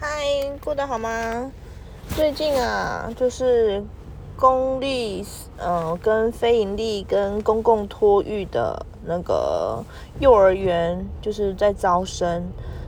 嗨，过得好吗？最近啊，就是公立呃跟非盈利跟公共托育的那个幼儿园，就是在招生，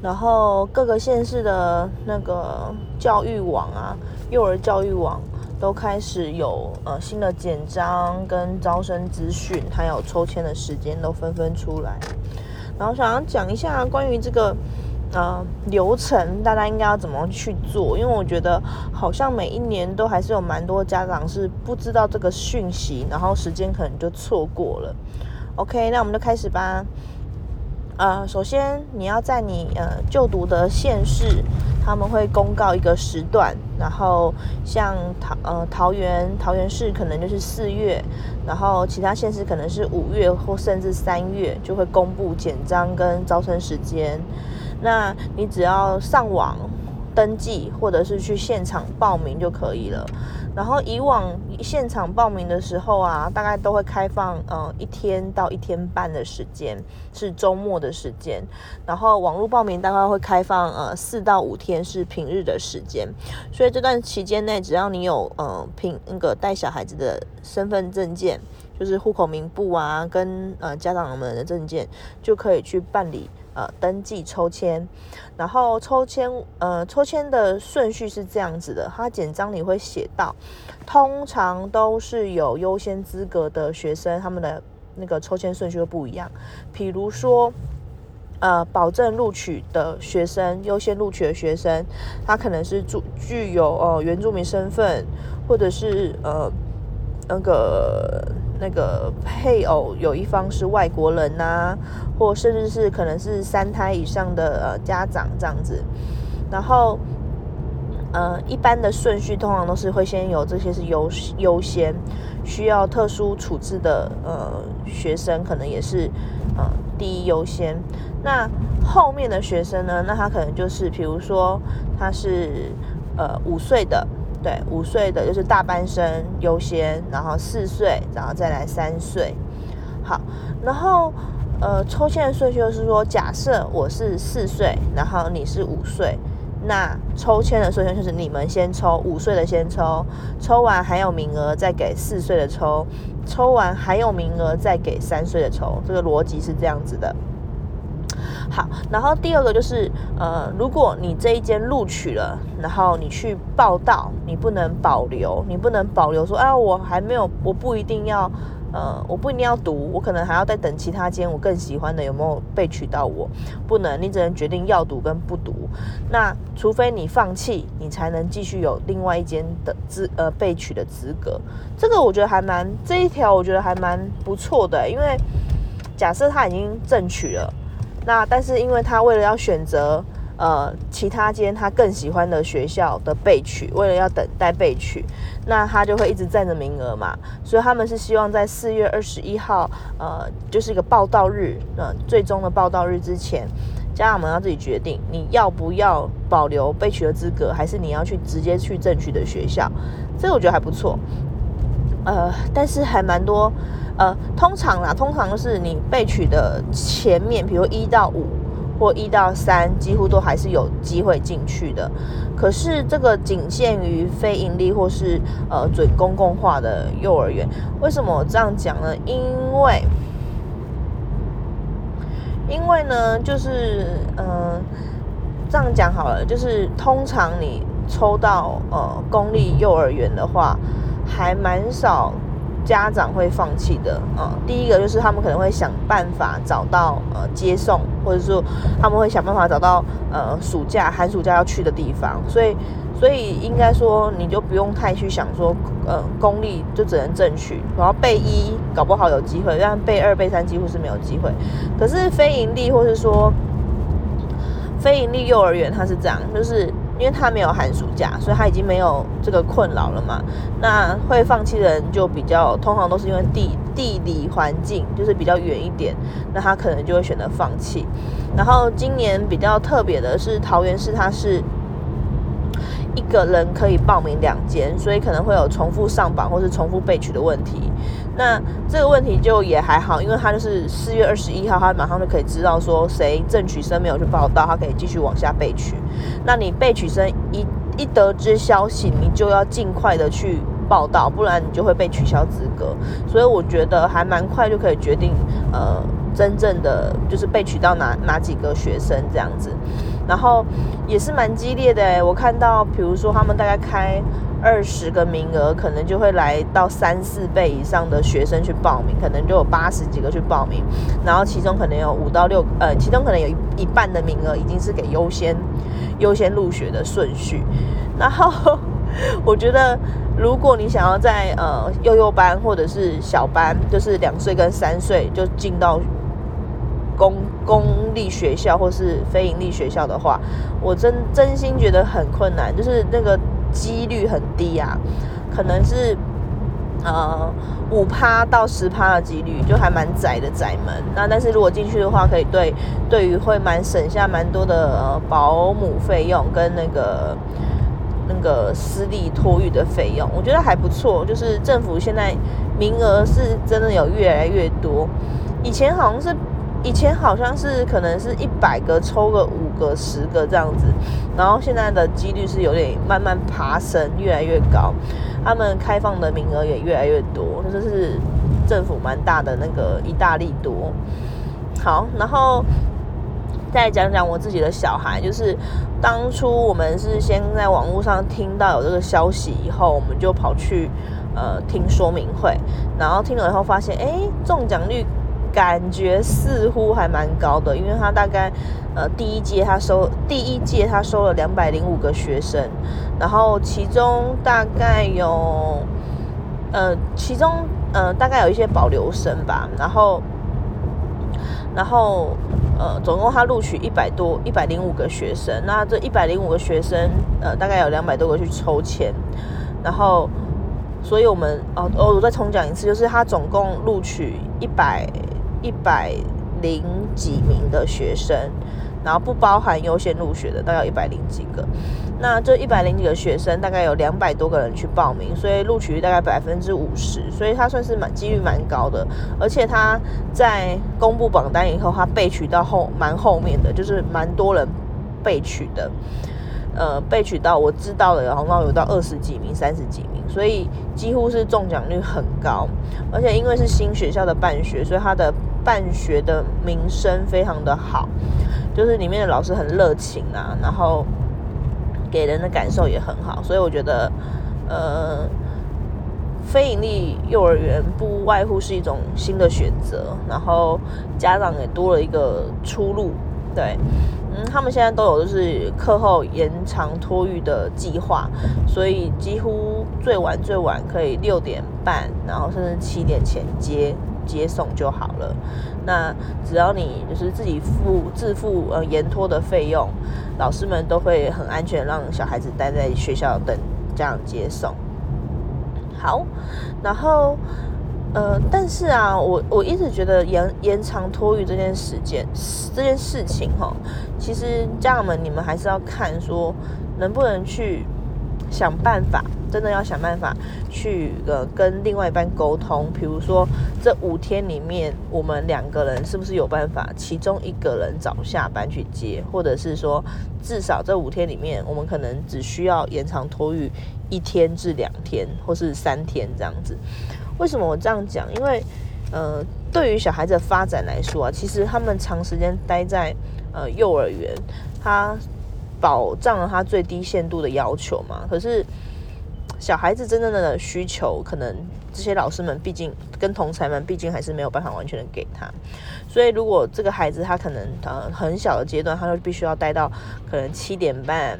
然后各个县市的那个教育网啊，幼儿教育网都开始有呃新的简章跟招生资讯，还有抽签的时间都纷纷出来，然后想要讲一下关于这个。呃，流程大家应该要怎么去做？因为我觉得好像每一年都还是有蛮多家长是不知道这个讯息，然后时间可能就错过了。OK，那我们就开始吧。呃，首先你要在你呃就读的县市，他们会公告一个时段，然后像桃呃桃园桃园市可能就是四月，然后其他县市可能是五月或甚至三月就会公布简章跟招生时间。那你只要上网登记，或者是去现场报名就可以了。然后以往现场报名的时候啊，大概都会开放呃一天到一天半的时间，是周末的时间。然后网络报名大概会开放呃四到五天是平日的时间。所以这段期间内，只要你有呃凭那个带小孩子的身份证件，就是户口名簿啊，跟呃家长们的证件，就可以去办理。呃，登记抽签，然后抽签，呃，抽签的顺序是这样子的，它简章里会写到，通常都是有优先资格的学生，他们的那个抽签顺序会不一样。比如说，呃，保证录取的学生，优先录取的学生，他可能是具具有呃原住民身份，或者是呃那个。那个配偶有一方是外国人呐，或甚至是可能是三胎以上的呃家长这样子，然后呃一般的顺序通常都是会先有这些是优优先，需要特殊处置的呃学生可能也是呃第一优先，那后面的学生呢，那他可能就是比如说他是呃五岁的。对，五岁的就是大班生优先，然后四岁，然后再来三岁。好，然后呃，抽签的顺序就是说，假设我是四岁，然后你是五岁，那抽签的顺序就是你们先抽，五岁的先抽，抽完还有名额再给四岁的抽，抽完还有名额再给三岁的抽，这个逻辑是这样子的。好，然后第二个就是，呃，如果你这一间录取了，然后你去报道，你不能保留，你不能保留说，啊，我还没有，我不一定要，呃，我不一定要读，我可能还要再等其他间我更喜欢的有没有被取到我，不能，你只能决定要读跟不读。那除非你放弃，你才能继续有另外一间的资，呃，被取的资格。这个我觉得还蛮，这一条我觉得还蛮不错的，因为假设他已经正取了。那但是因为他为了要选择呃其他间他更喜欢的学校的备取，为了要等待备取，那他就会一直占着名额嘛。所以他们是希望在四月二十一号呃就是一个报道日，呃最终的报道日之前，家长们要自己决定你要不要保留备取的资格，还是你要去直接去正取的学校。这个我觉得还不错，呃，但是还蛮多。呃，通常啦，通常是你被取的前面，比如一到五或一到三，几乎都还是有机会进去的。可是这个仅限于非盈利或是呃准公共化的幼儿园。为什么我这样讲呢？因为，因为呢，就是嗯，这样讲好了，就是通常你抽到呃公立幼儿园的话，还蛮少。家长会放弃的啊，第一个就是他们可能会想办法找到呃接送，或者说他们会想办法找到呃暑假寒暑假要去的地方，所以所以应该说你就不用太去想说呃公立就只能争取，然后备一搞不好有机会，但备二备三几乎是没有机会。可是非盈利或是说非盈利幼儿园它是这样，就是。因为他没有寒暑假，所以他已经没有这个困扰了嘛。那会放弃的人就比较通常都是因为地地理环境就是比较远一点，那他可能就会选择放弃。然后今年比较特别的是桃园市，它是一个人可以报名两间，所以可能会有重复上榜或是重复被取的问题。那这个问题就也还好，因为他就是四月二十一号，他马上就可以知道说谁正取生没有去报到，他可以继续往下备取。那你备取生一一得知消息，你就要尽快的去报道，不然你就会被取消资格。所以我觉得还蛮快就可以决定，呃，真正的就是被取到哪哪几个学生这样子。然后也是蛮激烈的，我看到比如说他们大概开。二十个名额，可能就会来到三四倍以上的学生去报名，可能就有八十几个去报名，然后其中可能有五到六，呃，其中可能有一一半的名额已经是给优先优先入学的顺序。然后我觉得，如果你想要在呃幼幼班或者是小班，就是两岁跟三岁就进到公公立学校或是非盈利学校的话，我真真心觉得很困难，就是那个。几率很低啊，可能是呃五趴到十趴的几率，就还蛮窄的窄门。那但是如果进去的话，可以对对于会蛮省下蛮多的保姆费用跟那个那个私立托育的费用，我觉得还不错。就是政府现在名额是真的有越来越多，以前好像是。以前好像是可能是一百个抽个五个十个这样子，然后现在的几率是有点慢慢爬升，越来越高。他们开放的名额也越来越多，这是政府蛮大的那个一大利多。好，然后再讲讲我自己的小孩，就是当初我们是先在网络上听到有这个消息以后，我们就跑去呃听说明会，然后听了以后发现，哎，中奖率。感觉似乎还蛮高的，因为他大概，呃，第一届他收第一届他收了两百零五个学生，然后其中大概有，呃，其中呃大概有一些保留生吧，然后，然后呃，总共他录取一百多一百零五个学生，那这一百零五个学生，呃，大概有两百多个去抽签，然后，所以我们哦哦，我再重讲一次，就是他总共录取一百。一百零几名的学生，然后不包含优先入学的，大概一百零几个。那这一百零几个学生，大概有两百多个人去报名，所以录取率大概百分之五十，所以他算是蛮几率蛮高的。而且他在公布榜单以后，他被取到后蛮后面的，就是蛮多人被取的。呃，被取到我知道的，然后有到二十几名、三十几名，所以几乎是中奖率很高。而且因为是新学校的办学，所以他的办学的名声非常的好，就是里面的老师很热情啊，然后给人的感受也很好，所以我觉得，呃，非盈利幼儿园不外乎是一种新的选择，然后家长也多了一个出路，对，嗯，他们现在都有就是课后延长托育的计划，所以几乎最晚最晚可以六点半，然后甚至七点前接。接送就好了，那只要你就是自己付自付呃延托的费用，老师们都会很安全让小孩子待在学校等家长接送。好，然后呃，但是啊，我我一直觉得延延长托育这件时间这件事情哈，其实家长们你们还是要看说能不能去。想办法，真的要想办法去呃跟另外一半沟通。比如说这五天里面，我们两个人是不是有办法，其中一个人早下班去接，或者是说至少这五天里面，我们可能只需要延长托育一天至两天，或是三天这样子。为什么我这样讲？因为呃，对于小孩子的发展来说啊，其实他们长时间待在呃幼儿园，他。保障了他最低限度的要求嘛？可是小孩子真正的需求，可能这些老师们毕竟跟同才们毕竟还是没有办法完全的给他。所以如果这个孩子他可能呃很小的阶段，他就必须要待到可能七点半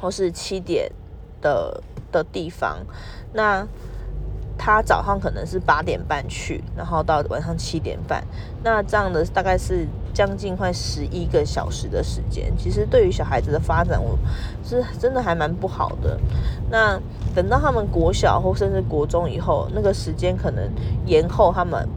或是七点的的地方，那。他早上可能是八点半去，然后到晚上七点半，那这样的大概是将近快十一个小时的时间。其实对于小孩子的发展，我是真的还蛮不好的。那等到他们国小或甚至国中以后，那个时间可能延后，他们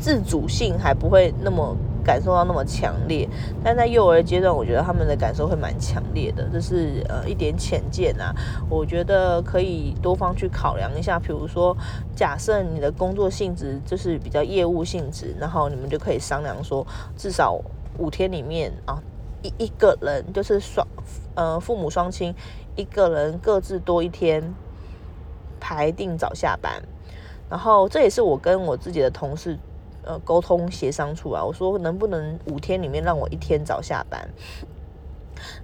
自主性还不会那么感受到那么强烈。但在幼儿阶段，我觉得他们的感受会蛮强烈的，这是呃一点浅见啊。我觉得可以多方去考量一下，比如说，假设你的工作性质就是比较业务性质，然后你们就可以商量说，至少五天里面啊，一一个人就是双呃父母双亲一个人各自多一天排定早下班。然后这也是我跟我自己的同事，呃，沟通协商出来。我说能不能五天里面让我一天早下班？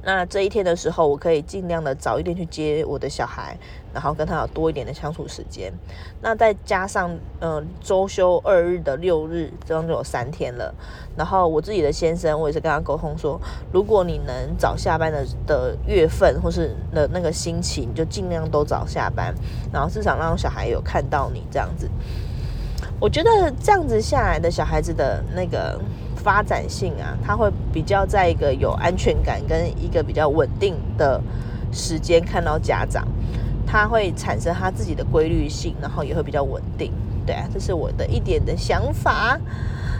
那这一天的时候，我可以尽量的早一点去接我的小孩，然后跟他有多一点的相处时间。那再加上，嗯，周休二日的六日，这样就有三天了。然后我自己的先生，我也是跟他沟通说，如果你能早下班的的月份或是的那个心情，就尽量都早下班，然后至少让小孩有看到你这样子。我觉得这样子下来的小孩子的那个。发展性啊，他会比较在一个有安全感跟一个比较稳定的时间看到家长，他会产生他自己的规律性，然后也会比较稳定。对啊，这是我的一点的想法。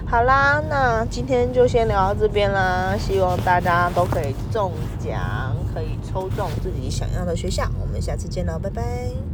好啦，那今天就先聊到这边啦，希望大家都可以中奖，可以抽中自己想要的学校。我们下次见了，拜拜。